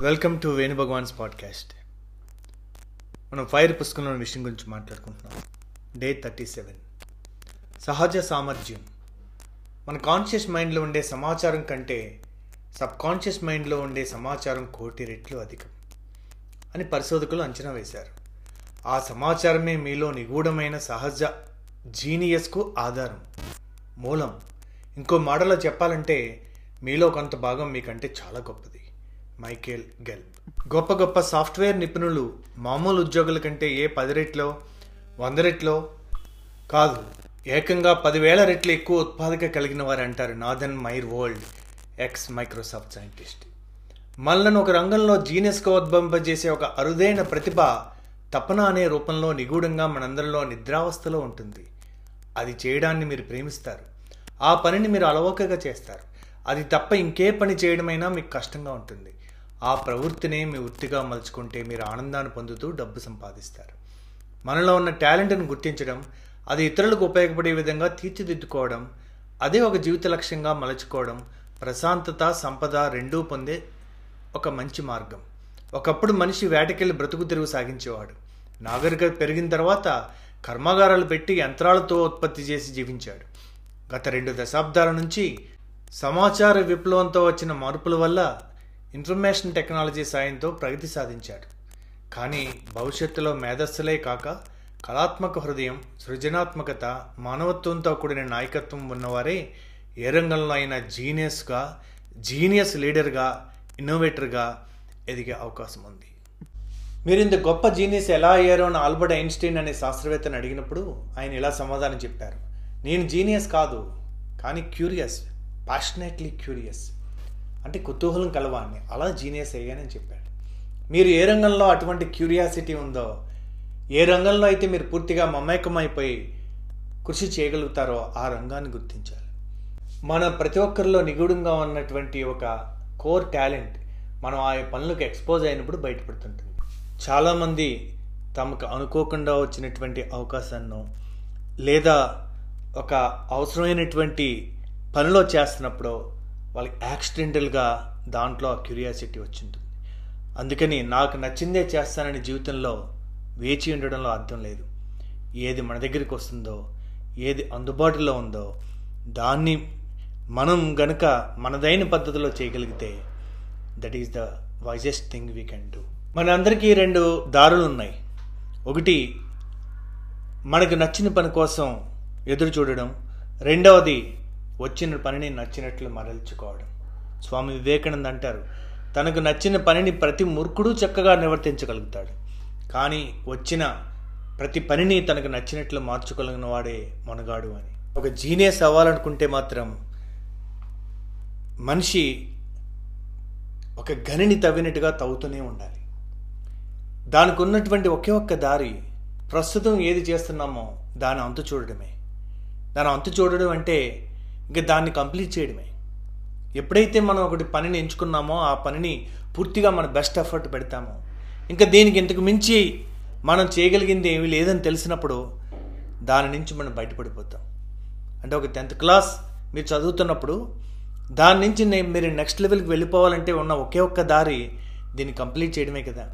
Welcome to Venu Bhagavan's podcast మనం fire పుస్తకంలోని విషయం గురించి మాట్లాడుకుంటున్నాం. డే థర్టీ సెవెన్ సహజ సామర్థ్యం. మన కాన్షియస్ మైండ్లో ఉండే సమాచారం కంటే సబ్ కాన్షియస్ మైండ్లో ఉండే సమాచారం కోటి రెట్లు అధికం అని పరిశోధకులు అంచనా వేశారు. ఆ సమాచారమే మీలో నిగూఢమైన సహజ జీనియస్కు ఆధారం మూలం. ఇంకో మాటలో చెప్పాలంటే మీలో కొంత భాగం మీకంటే చాలా గొప్పది. Michael Gell. గొప్ప గొప్ప సాఫ్ట్వేర్ నిపుణులు మామూలు ఉద్యోగుల కంటే ఏ పది రెట్లో వంద రెట్లో కాదు. ఏకంగా పదివేల రెట్లు ఎక్కువ ఉత్పాదక కలిగిన వారు అంటారు నాథన్ మైర్ వరల్డ్ ఎక్స్ మైక్రోసాఫ్ట్ సైంటిస్ట్. మనలను ఒక రంగంలో జీనియస్గా ఉద్భవింపజేసే ఒక అరుదైన ప్రతిభ తపన అనే రూపంలో నిగూఢంగా మనందరిలో నిద్రావస్థలో ఉంటుంది. అది చేయడాన్ని మీరు ప్రేమిస్తారు. ఆ పనిని మీరు అలవోకగా చేస్తారు. అది తప్ప ఇంకే పని చేయడమైనా మీకు కష్టంగా ఉంటుంది. ఆ ప్రవృత్తినే మీ వృత్తిగా మలుచుకుంటే మీరు ఆనందాన్ని పొందుతూ డబ్బు సంపాదిస్తారు. మనలో ఉన్న టాలెంట్ను గుర్తించడం అది ఇతరులకు ఉపయోగపడే విధంగా తీర్చిదిద్దుకోవడం అదే ఒక జీవిత లక్ష్యంగా మలుచుకోవడం ప్రశాంతత సంపద రెండూ పొందే ఒక మంచి మార్గం. ఒకప్పుడు మనిషి వేటకెళ్ళి బ్రతుకు తిరుగు సాగించేవాడు. నాగరికత పెరిగిన తర్వాత కర్మాగారాలు పెట్టి యంత్రాలతో ఉత్పత్తి చేసి జీవించాడు. గత రెండు దశాబ్దాల నుంచి సమాచార విప్లవంతో వచ్చిన మార్పుల వల్ల ఇన్ఫర్మేషన్ టెక్నాలజీ సాయంతో ప్రగతి సాధించాడు. కానీ భవిష్యత్తులో మేధస్సులే కాక కళాత్మక హృదయం సృజనాత్మకత మానవత్వంతో కూడిన నాయకత్వం ఉన్నవారే ఏ రంగంలో అయినా జీనియస్గా జీనియస్ లీడర్గా ఇన్నోవేటర్గా ఎదిగే అవకాశం ఉంది. మీరు ఇంత గొప్ప జీనియస్ ఎలా అయ్యారో అని ఆల్బర్ట్ ఐన్స్టీన్ అనే శాస్త్రవేత్తను అడిగినప్పుడు ఆయన ఇలా సమాధానం చెప్పారు. నేను జీనియస్ కాదు కానీ క్యూరియస్ ప్యాషనేట్లీ క్యూరియస్ అంటే కుతూహలం కలవాన్ని అలా జీనియస్ అయ్యానని చెప్పాడు. మీరు ఏ రంగంలో అటువంటి క్యూరియాసిటీ ఉందో ఏ రంగంలో అయితే మీరు పూర్తిగా మమేకమైపోయి కృషి చేయగలుగుతారో ఆ రంగాన్ని గుర్తించాలి. మన ప్రతి ఒక్కరిలో నిగూఢంగా ఉన్నటువంటి ఒక కోర్ టాలెంట్ మనం ఆ పనులకు ఎక్స్పోజ్ అయినప్పుడు బయటపడుతుంటుంది. చాలామంది తమకు అనుకోకుండా వచ్చినటువంటి అవకాశాన్ని లేదా ఒక అవసరమైనటువంటి పనిలో చేస్తున్నప్పుడు వాళ్ళకి యాక్సిడెంటల్గా దాంట్లో ఆ క్యూరియాసిటీ వచ్చింటుంది అందుకని నాకు నచ్చిందే చేస్తానని జీవితంలో వేచి ఉండడంలో అర్థం లేదు. ఏది మన దగ్గరికి వస్తుందో ఏది అందుబాటులో ఉందో దాన్ని మనం గనక మనదైన పద్ధతిలో చేయగలిగితే that is the wisest thing we can do మనందరికీ రెండు దారులు ఉన్నాయి. ఒకటి మనకు నచ్చిన పని కోసం ఎదురు చూడడం. రెండవది వచ్చిన పనిని నచ్చినట్లు మరల్చుకోవడం. స్వామి వివేకానంద అంటారు తనకు నచ్చిన పనిని ప్రతి మూర్ఖుడు చక్కగా నివర్తించగలుగుతాడు కానీ వచ్చిన ప్రతి పనిని తనకు నచ్చినట్లు మార్చుకోగలిగిన వాడే మొనగాడు అని. ఒక జీనియస్ అవ్వాలనుకుంటే మాత్రం మనిషి ఒక గనిని తవ్వినట్టుగా తవ్వుతూనే ఉండాలి. దానికి ఉన్నటువంటి ఒకే ఒక్క దారి ప్రస్తుతం ఏది చేస్తున్నామో దాని అంతు చూడడమే. దాని అంతు చూడడం అంటే ఇంకా దాన్ని కంప్లీట్ చేయడమే. ఎప్పుడైతే మనం ఒకటి పనిని ఎంచుకున్నామో ఆ పనిని పూర్తిగా మన బెస్ట్ ఎఫర్ట్ పెడతామో ఇంకా దీనికి ఇంతకు మించి మనం చేయగలిగింది ఏమీ లేదని తెలిసినప్పుడు దాని నుంచి మనం బయటపడిపోతాం. అంటే ఒక టెన్త్ క్లాస్ మీరు చదువుతున్నప్పుడు దాని నుంచి నేను మీరు నెక్స్ట్ లెవెల్కి వెళ్ళిపోవాలంటే ఉన్న ఒకే ఒక్క దారి దీన్ని కంప్లీట్ చేయడమే కదా.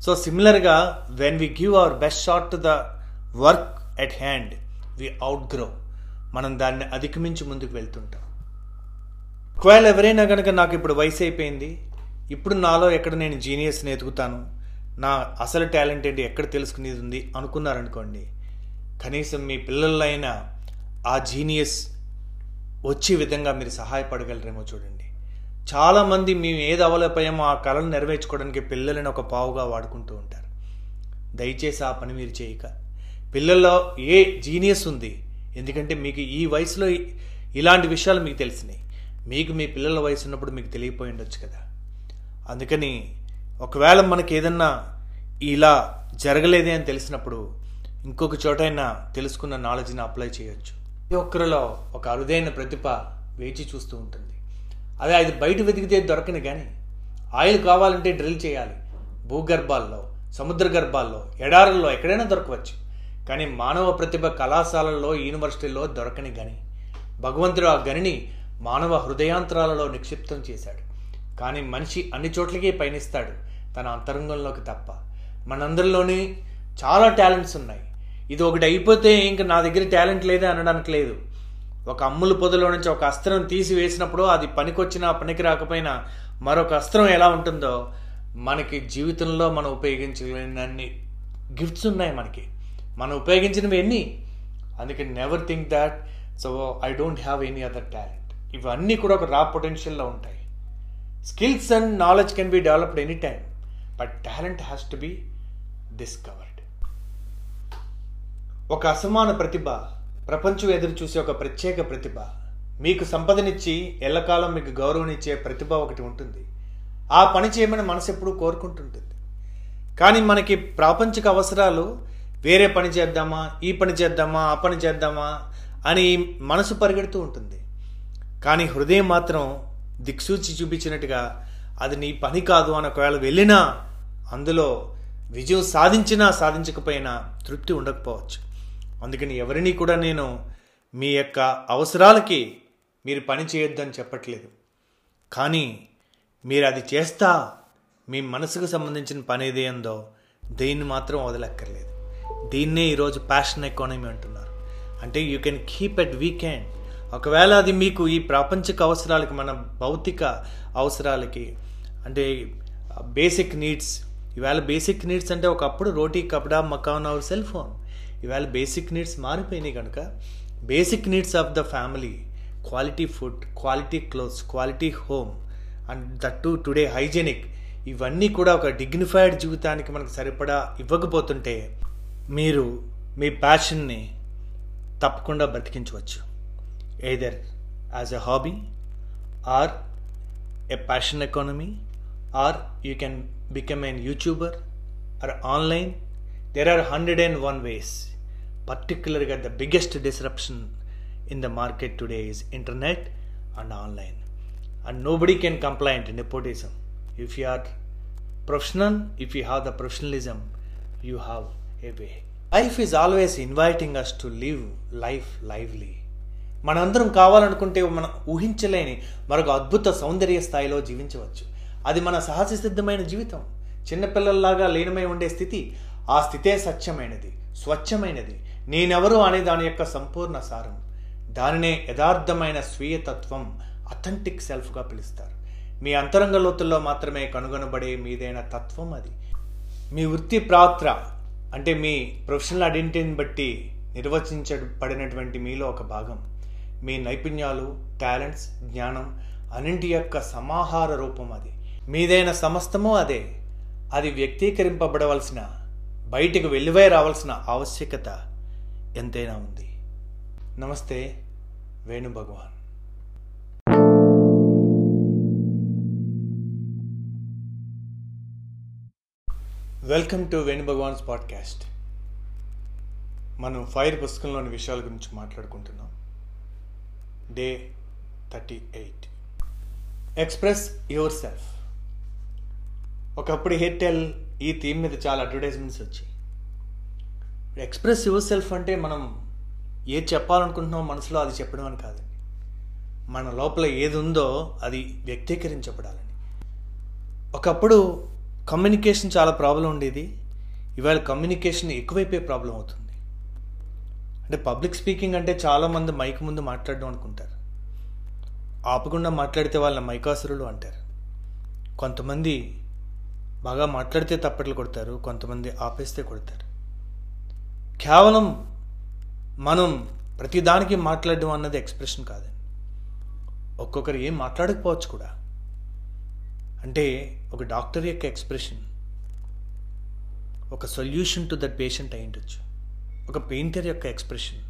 సో సిమిలర్గా when we give our best shot to the work at hand we outgrow మనం దాన్ని అధిగమించి ముందుకు వెళ్తుంటాం. ఒకవేళ ఎవరైనా కనుక నాకు ఇప్పుడు వయసు అయిపోయింది ఇప్పుడు నాలో ఎక్కడ నేను జీనియస్ని ఎదుగుతాను నా అసలు టాలెంట్ ఏంటి ఎక్కడ తెలుసుకునేది ఉంది అనుకున్నారనుకోండి కనీసం మీ పిల్లలైనా ఆ జీనియస్ వచ్చే విధంగా మీరు సహాయపడగలరేమో చూడండి. చాలామంది మేము ఏది అవ్వలేకపోయామో ఆ కళను నెరవేర్చుకోవడానికి పిల్లలని ఒక పావుగా వాడుకుంటూ ఉంటారు. దయచేసి ఆ పని మీరు చేయక. పిల్లల్లో ఏ జీనియస్ ఉంది ఎందుకంటే మీకు ఈ వయసులో ఇలాంటి విషయాలు మీకు తెలిసినాయి. మీకు మీ పిల్లల వయసు ఉన్నప్పుడు మీకు తెలియపోయి ఉండొచ్చు కదా. అందుకని ఒకవేళ మనకి ఏదన్నా ఇలా జరగలేదే అని తెలిసినప్పుడు ఇంకొక చోటైనా తెలుసుకున్న నాలెడ్జ్ని అప్లై చేయొచ్చు. ప్రతి ఒక్కరిలో ఒక అరుదైన ప్రతిభ వేచి చూస్తూ ఉంటుంది. అదే అది బయట వెతికితే దొరకని కానీ ఆయిల్ కావాలంటే డ్రిల్ చేయాలి. భూగర్భాల్లో సముద్ర గర్భాల్లో ఎడారుల్లో ఎక్కడైనా దొరకవచ్చు. కానీ మానవ ప్రతిభ కళాశాలల్లో యూనివర్సిటీల్లో దొరకని గని. భగవంతుడు ఆ గనిని మానవ హృదయాంతరాలలో నిక్షిప్తం చేశాడు. కానీ మనిషి అన్ని చోట్లకి పయనిస్తాడు తన అంతరంగంలోకి తప్ప. మనందరిలోని చాలా టాలెంట్స్ ఉన్నాయి. ఇది ఒకటి అయిపోతే ఇంక నా దగ్గర టాలెంట్ లేదే అనడానికి లేదు. ఒక అమ్ముల పొదలో నుంచి ఒక అస్త్రం తీసి వేసినప్పుడు అది పనికొచ్చినా పనికి రాకపోయినా మరొక అస్త్రం ఎలా ఉంటుందో మనకి జీవితంలో మనం ఉపయోగించలేనన్ని గిఫ్ట్స్ ఉన్నాయి మనకి. మనం ఉపయోగించినవి ఎన్ని? అందుకే never think that so I don't have any other talent ఇవన్నీ కూడా ఒక రా పొటెన్షియల్లో ఉంటాయి. Skills and knowledge can be developed any time but talent has to be discovered ఒక అసమాన ప్రతిభ ప్రపంచం ఎదురు చూసే ఒక ప్రత్యేక ప్రతిభ మీకు సంపదనిచ్చి ఎల్లకాలం మీకు గౌరవనిచ్చే ప్రతిభ ఒకటి ఉంటుంది. ఆ పని చేయమని మనసు ఎప్పుడూ కోరుకుంటుంటుంది. కానీ మనకి ప్రాపంచిక అవసరాలు వేరే పని చేద్దామా? ఈ పని చేద్దామా? ఆ పని చేద్దామా? అని మనసు పరిగెడుతూ ఉంటుంది. కానీ హృదయం మాత్రం దిక్సూచి చూపించినట్టుగా అది నీ పని కాదు అని ఒకవేళ వెళ్ళినా అందులో విజయం సాధించినా సాధించకపోయినా తృప్తి ఉండకపోవచ్చు. అందుకని ఎవరిని కూడా నేను మీ యొక్క అవసరాలకి మీరు పని చేయొద్దని చెప్పట్లేదు. కానీ మీరు అది చేస్తా మీ మనసుకు సంబంధించిన పని ఏది దేన్ని మాత్రం వదలక్కర్లేదు. దీన్నే ఈరోజు ప్యాషన్ ఎకానమీ అంటున్నారు. అంటే you can keep at weekend ఒకవేళ అది మీకు ఈ ప్రాపంచిక అవసరాలకి మన భౌతిక అవసరాలకి అంటే బేసిక్ నీడ్స్ ఇవాళ బేసిక్ నీడ్స్ అంటే ఒకప్పుడు రోటీ కపడా మకాన్ అవర్ సెల్ ఫోన్ ఇవాళ బేసిక్ నీడ్స్ మారిపోయినాయి కనుక basic needs of the family quality food quality clothes quality home and that too today hygienic ఇవన్నీ కూడా ఒక డిగ్నిఫైడ్ జీవితానికి మనకు సరిపడా ఇవ్వకపోతుంటే మీరు మీ ప్యాషన్ని తప్పకుండా బ్రతికించవచ్చు. Either as a hobby or a passion economy or you can become an YouTuber or online there are hundred and one ways పర్టిక్యులర్గా the biggest disruption in the market today is internet and online and nobody can complaint nepotism if you are professional if you have the professionalism you have way life is always inviting us to live life lively మనందరం కావాలనుకుంటే మనం ఊహించలేని మరొక అద్భుత సౌందర్య స్థాయిలో జీవించవచ్చు. అది మన సహజ సిద్ధమైన జీవితం. చిన్నపిల్లల్లాగా లీనమై ఉండే స్థితి ఆ స్థితే సత్యమైనది స్వచ్ఛమైనది. నేనెవరు అనే దాని యొక్క సంపూర్ణ సారం. దానినే యథార్థమైన స్వీయతత్వం అథెంటిక్ సెల్ఫ్గా పిలుస్తారు. మీ అంతరంగ లోతుల్లో మాత్రమే కనుగొనబడే మీదైన తత్వం అది. మీ వృత్తి ప్రాత్ర అంటే మీ ప్రొఫెషనల్ ఐడెంటిటీని బట్టి నిర్వచించబడినటువంటి మీలో ఒక భాగం. మీ నైపుణ్యాలు టాలెంట్స్ జ్ఞానం అన్నింటి యొక్క సమాహార రూపం అది. మీదైన సమస్తము అదే. అది వ్యక్తీకరింపబడవలసిన బయటికి వెలువై రావాల్సిన ఆవశ్యకత ఎంతైనా ఉంది. నమస్తే Venu welcome to Venu Bhagavan's podcast. మనం ఫైర్ పుస్తకంలోని విషయాల గురించి మాట్లాడుకుంటున్నాం. Day thirty eight. Express yourself ఒకప్పుడు ఎయిర్టెల్ ఈ థీమ్ మీద చాలా అడ్వర్టైజ్మెంట్స్ వచ్చాయి. ఎక్స్ప్రెస్ యువర్ సెల్ఫ్ అంటే మనం ఏది చెప్పాలనుకుంటున్నామో మనసులో అది చెప్పడం అని కాదండి. మన లోపల ఏది ఉందో అది వ్యక్తీకరించబడాలని. ఒకప్పుడు కమ్యూనికేషన్ చాలా ప్రాబ్లం ఉండేది ఇవాళ కమ్యూనికేషన్ ఎక్కువైపోయే ప్రాబ్లం అవుతుంది. అంటే పబ్లిక్ స్పీకింగ్ అంటే చాలామంది మైక్ ముందు మాట్లాడడం అనుకుంటారు. ఆపకుండా మాట్లాడితే వాళ్ళ మైకాసురులు అంటారు. కొంతమంది బాగా మాట్లాడితే తప్పట్లు కొడతారు కొంతమంది ఆపేస్తే కొడతారు. కేవలం మనం ప్రతిదానికి మాట్లాడడం అన్నది ఎక్స్ప్రెషన్ కాదండి. ఒక్కొక్కరు ఏం మాట్లాడకపోవచ్చు కూడా. అంటే ఒక డాక్టర్ యొక్క ఎక్స్ప్రెషన్ ఒక సొల్యూషన్ టు దట్ పేషెంట్ అయి ఉండొచ్చు ఒక పెయింటర్ యొక్క ఎక్స్ప్రెషన్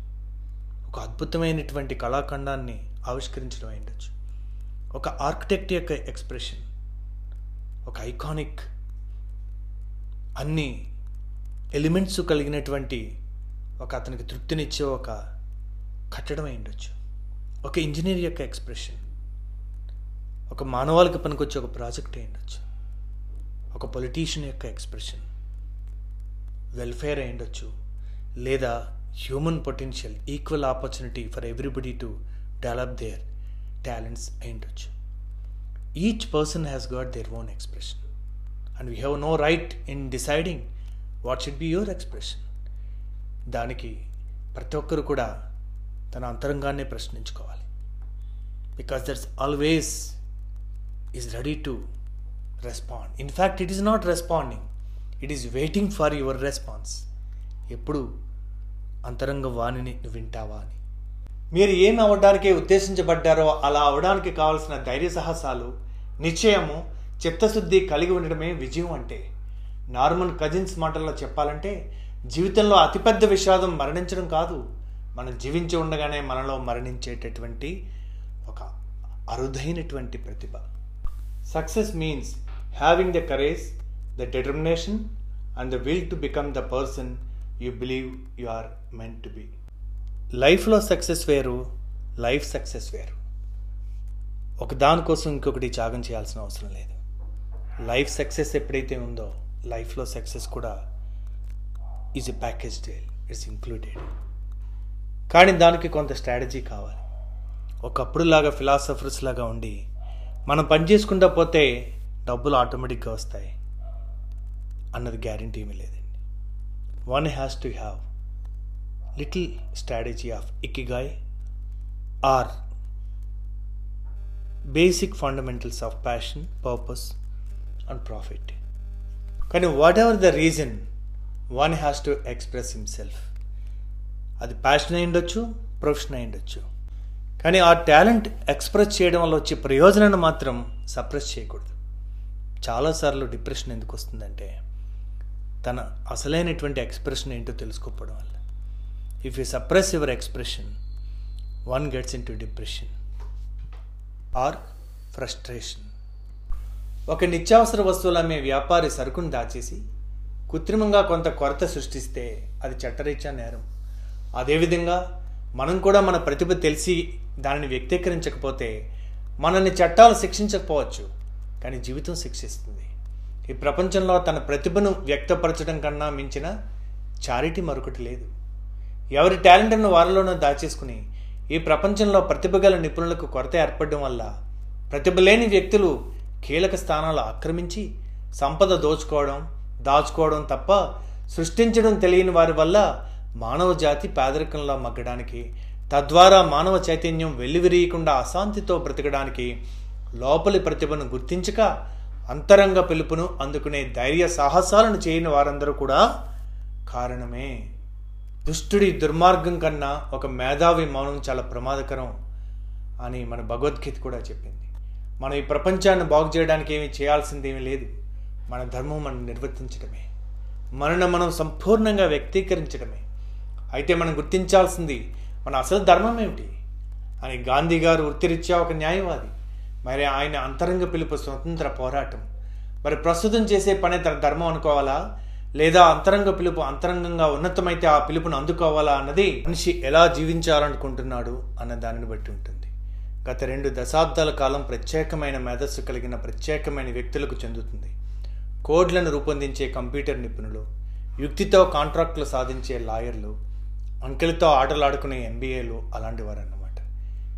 ఒక అద్భుతమైనటువంటి కళాఖండాన్ని ఆవిష్కరించడం అయి ఉండొచ్చు ఒక ఆర్కిటెక్ట్ యొక్క ఎక్స్ప్రెషన్ ఒక ఐకానిక్ అన్ని ఎలిమెంట్స్ కలిగినటువంటి ఒక అతనికి తృప్తినిచ్చే ఒక కట్టడం అయి ఉండొచ్చు ఒక ఇంజనీర్ యొక్క ఎక్స్ప్రెషన్ ఒక మానవాళికి పనికొచ్చే ఒక ప్రాజెక్ట్ అయ్యిండొచ్చు. ఒక పొలిటీషియన్ యొక్క ఎక్స్ప్రెషన్ వెల్ఫేర్ అయ్యుండొచ్చు. లేదా human potential equal opportunity for everybody to develop their talents అయ్యుండొచ్చు. Each person has got their own expression and we have no right in deciding what should be your expression దానికి ప్రతి ఒక్కరు కూడా తన అంతరంగాన్నే ప్రశ్నించుకోవాలి. Because that's always is ready to respond in fact it is not responding it is waiting for your response ఎప్పుడు అంతరంగ వాణిని నువ్వు వింటావా అని. మీరు ఏం అవ్వడానికి ఉద్దేశించబడ్డారో అలా అవడానికి కావలసిన ధైర్య సాహసాలు నిశ్చయము చిత్తశుద్ధి కలిగి ఉండడమే విజయం అంటే. నార్మల్ కజిన్స్ మాటల్లో చెప్పాలంటే జీవితంలో అతిపెద్ద విషాదం మరణించడం కాదు. మనం జీవించి ఉండగానే మనలో మరణించేటటువంటి ఒక అరుదైనటువంటి ప్రతిభ. Success means having the courage the determination and the will to become the person you believe you are meant to be లైఫ్లో సక్సెస్ వేరు లైఫ్ సక్సెస్ వేరు. ఒక దానికోసం ఇంకొకటి త్యాగం చేయాల్సిన అవసరం లేదు. లైఫ్ సక్సెస్ ఎప్పుడైతే ఉందో లైఫ్లో సక్సెస్ కూడా is a package deal it's included కానీ దానికి కొంత స్ట్రాటజీ కావాలి. ఒకప్పుడు లాగా ఫిలాసఫర్స్ లాగా ఉండి మనం పని చేసుకుంటా పోతే డబ్బులు ఆటోమేటిక్గా వస్తాయి అన్నది గ్యారంటీ ఏమీ లేదండి. One has to have little strategy of ikigai or basic fundamentals of passion purpose and profit కానీ whatever the reason one has to express himself అది ప్యాషన్ అయి ఉండొచ్చు ప్రొఫెషన్ అయి ఉండొచ్చు. కానీ ఆ టాలెంట్ ఎక్స్ప్రెస్ చేయడం వల్ల వచ్చే ప్రయోజనాన్ని మాత్రం సప్రెస్ చేయకూడదు. చాలాసార్లు డిప్రెషన్ ఎందుకు వస్తుందంటే తన అసలైనటువంటి ఎక్స్ప్రెషన్ ఏంటో తెలుసుకోకపోవడం వల్ల. If you suppress your expression one gets into depression or frustration ఒక నిత్యావసర వస్తువులు అమ్మే వ్యాపారి సరుకును దాచేసి కృత్రిమంగా కొంత కొరత సృష్టిస్తే అది చట్టరీత్యా నేరం. అదేవిధంగా మనం కూడా మన ప్రతిభ తెలిసి దానిని వ్యక్తీకరించకపోతే మనల్ని చట్టాలు శిక్షించకపోవచ్చు కానీ జీవితం శిక్షిస్తుంది. ఈ ప్రపంచంలో తన ప్రతిభను వ్యక్తపరచడం కన్నా మించిన చారిటీ మరొకటి లేదు. ఎవరి టాలెంట్ను వారిలోనూ దాచేసుకుని ఈ ప్రపంచంలో ప్రతిభ గల నిపుణులకు కొరత ఏర్పడడం వల్ల ప్రతిభ లేని వ్యక్తులు కీలక స్థానాలు ఆక్రమించి సంపద దోచుకోవడం దాచుకోవడం తప్ప సృష్టించడం తెలియని వారి వల్ల మానవ జాతి పేదరికంలో మగ్గడానికి తద్వారా మానవ చైతన్యం వెల్లివిరియకుండా అశాంతితో బ్రతకడానికి లోపలి ప్రతిభను గుర్తించక అంతరంగ పిలుపును అందుకునే ధైర్య సాహసాలను చేయని వారందరూ కూడా కారణమే. దుష్టుడి దుర్మార్గం కన్నా ఒక మేధావి మౌనం చాలా ప్రమాదకరం అని మన భగవద్గీత కూడా చెప్పింది. మనం ఈ ప్రపంచాన్ని బాగు చేయడానికి ఏమీ చేయాల్సిందేమీ లేదు. మన ధర్మం మనం నిర్వర్తించడమే మనను మనం సంపూర్ణంగా వ్యక్తీకరించడమే అయితే మనం గుర్తించాల్సింది మన అసలు ధర్మం ఏమిటి? అని గాంధీ గారు వృత్తిరీత్యా ఒక న్యాయవాది. మరి ఆయన అంతరంగ పిలుపు స్వతంత్ర పోరాటం. మరి ప్రస్తుతం చేసే పనే తన ధర్మం అనుకోవాలా? లేదా అంతరంగ పిలుపు అంతరంగంగా ఉన్నతమైతే ఆ పిలుపును అందుకోవాలా అన్నది మనిషి ఎలా జీవించాలనుకుంటున్నాడు అన్న దానిని బట్టి ఉంటుంది. గత రెండు దశాబ్దాల కాలం ప్రత్యేకమైన మేధస్సు కలిగిన ప్రత్యేకమైన వ్యక్తులకు చెందుతుంది. కోడ్లను రూపొందించే కంప్యూటర్ నిపుణులు యుక్తితో కాంట్రాక్టులు సాధించే లాయర్లు అంకెలతో ఆటలాడుకునే ఎంబీఏలు అలాంటి వారన్నమాట.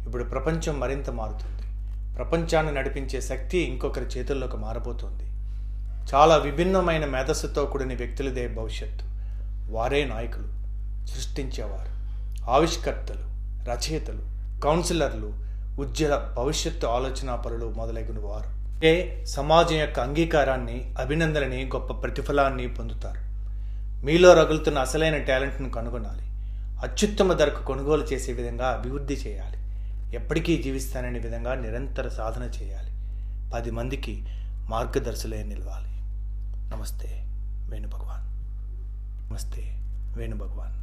ఇప్పుడు ప్రపంచం మరింత మారుతుంది. ప్రపంచాన్ని నడిపించే శక్తి ఇంకొకరి చేతుల్లోకి మారబోతోంది. చాలా విభిన్నమైన మేధస్సుతో కూడిన వ్యక్తులదే భవిష్యత్తు. వారే నాయకులు సృష్టించేవారు ఆవిష్కర్తలు రచయితలు కౌన్సిలర్లు ఉజ్జ్వల భవిష్యత్తు ఆలోచన పరులు మొదలైన వారు. ఏ సమాజం యొక్క అంగీకారాన్ని అభినందనని గొప్ప ప్రతిఫలాన్ని పొందుతారు. మీలో రగులుతున్న అసలైన టాలెంట్ను కనుగొనాలి. అత్యుత్తమ ధరకు కొనుగోలు చేసే విధంగా అభివృద్ధి చేయాలి. ఎప్పటికీ జీవిస్తాననే విధంగా నిరంతర సాధన చేయాలి. పది మందికి మార్గదర్శులే నిలవాలి. నమస్తే వేణు భగవాన్ నమస్తే వేణు భగవాన్